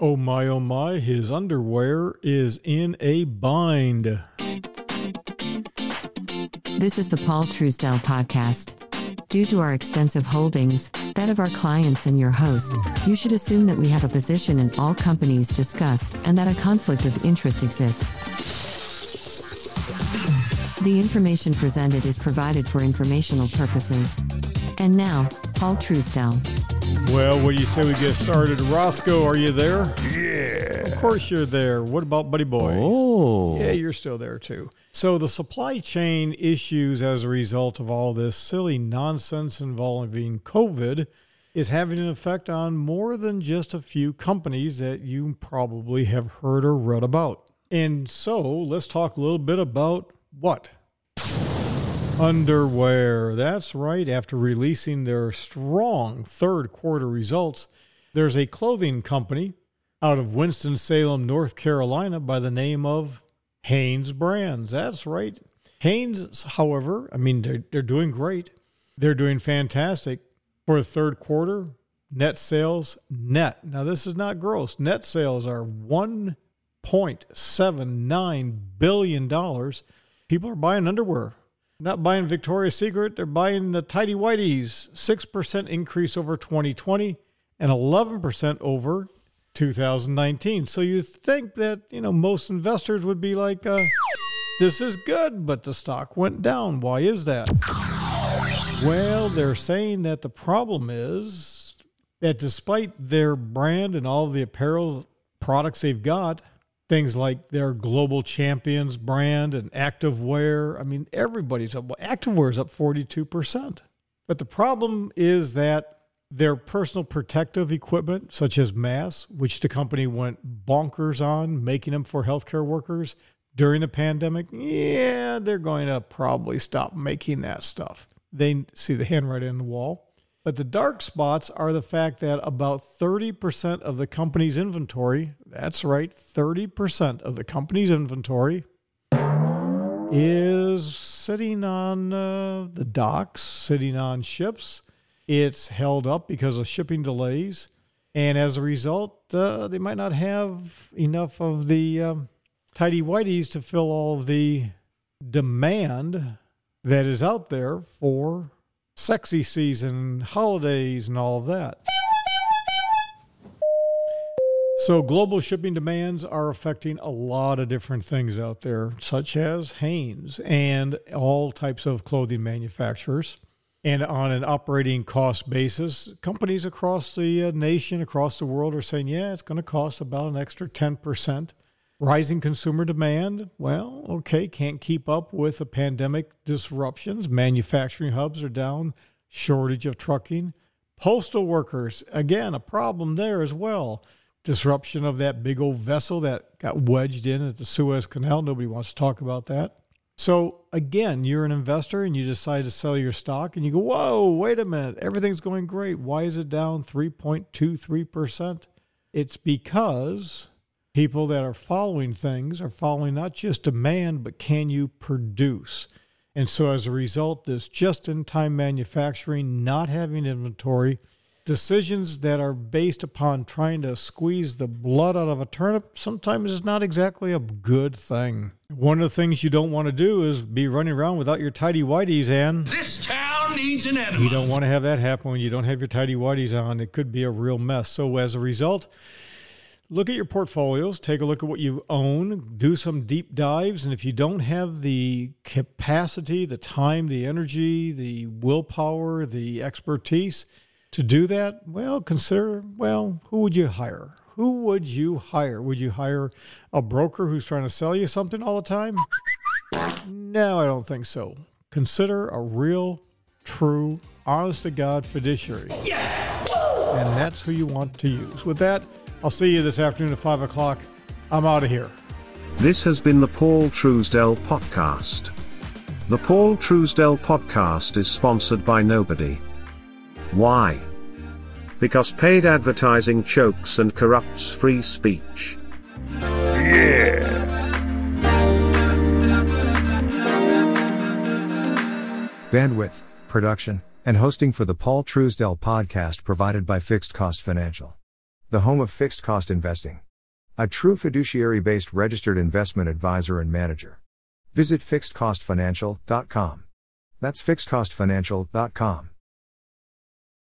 Oh my, oh my, his underwear is in a bind. This is the Paul Truesdell podcast. Due to our extensive holdings, that of our clients and your host, you should assume that we have a position in all companies discussed and that a conflict of interest exists. The information presented is provided for informational purposes. And now, Paul Truesdell. Well, what do you say we get started? Roscoe, are you there? Yeah. Of course you're there. What about Buddy Boy? Oh. Yeah, you're still there too. So, the supply chain issues as a result of all this silly nonsense involving COVID is having an effect on more than just a few companies that you probably have heard or read about. And so, let's talk a little bit about what? Underwear. That's right. After releasing their strong third quarter results, there's a clothing company out of Winston-Salem, North Carolina by the name of Hanes Brands. That's right. Hanes, however, I mean, they're, they're doing great. They're doing fantastic for the third quarter. Net sales, net. Now, this is not gross. Net sales are $1.79 billion. People are buying underwear not buying Victoria's Secret, they're buying the Tidy Whiteys. 6% increase over 2020 and 11% over 2019. So you think that, you know, most investors would be like, uh, this is good, but the stock went down. Why is that? Well, they're saying that the problem is that despite their brand and all the apparel products they've got, things like their global champions brand and activewear. I mean, everybody's up. Well, Activewear is up 42%. But the problem is that their personal protective equipment, such as masks, which the company went bonkers on, making them for healthcare workers during the pandemic, yeah, they're going to probably stop making that stuff. They see the handwriting on the wall. But the dark spots are the fact that about 30% of the company's inventory, that's right, 30% of the company's inventory is sitting on uh, the docks, sitting on ships. It's held up because of shipping delays. And as a result, uh, they might not have enough of the um, tidy whiteys to fill all of the demand that is out there for sexy season, holidays, and all of that. So, global shipping demands are affecting a lot of different things out there, such as Hanes and all types of clothing manufacturers. And on an operating cost basis, companies across the uh, nation, across the world are saying, yeah, it's going to cost about an extra 10% Rising consumer demand, well, okay, can't keep up with the pandemic disruptions. Manufacturing hubs are down, shortage of trucking. Postal workers, again, a problem there as well. Disruption of that big old vessel that got wedged in at the Suez Canal. Nobody wants to talk about that. So, again, you're an investor and you decide to sell your stock and you go, whoa, wait a minute, everything's going great. Why is it down 3.23%? It's because people that are following things are following not just demand, but can you produce? And so as a result, this just in time manufacturing, not having inventory, decisions that are based upon trying to squeeze the blood out of a turnip sometimes is not exactly a good thing. One of the things you don't want to do is be running around without your tidy whities, and this town needs an enema. You don't want to have that happen when you don't have your tidy whities on. It could be a real mess. So as a result, look at your portfolios, take a look at what you own, do some deep dives. And if you don't have the capacity, the time, the energy, the willpower, the expertise to do that, well, consider, well, who would you hire? Who would you hire? Would you hire a broker who's trying to sell you something all the time? No, I don't think so. Consider a real, true, honest to God fiduciary. Yes! And that's who you want to use. With that, I'll see you this afternoon at 5 o'clock. I'm out of here. This has been the Paul Truesdell Podcast. The Paul Truesdell Podcast is sponsored by nobody. Why? Because paid advertising chokes and corrupts free speech. Yeah! Bandwidth, production, and hosting for the Paul Truesdell podcast provided by Fixed Cost Financial. The home of fixed cost investing. A true fiduciary based registered investment advisor and manager. Visit fixedcostfinancial.com. That's fixedcostfinancial.com.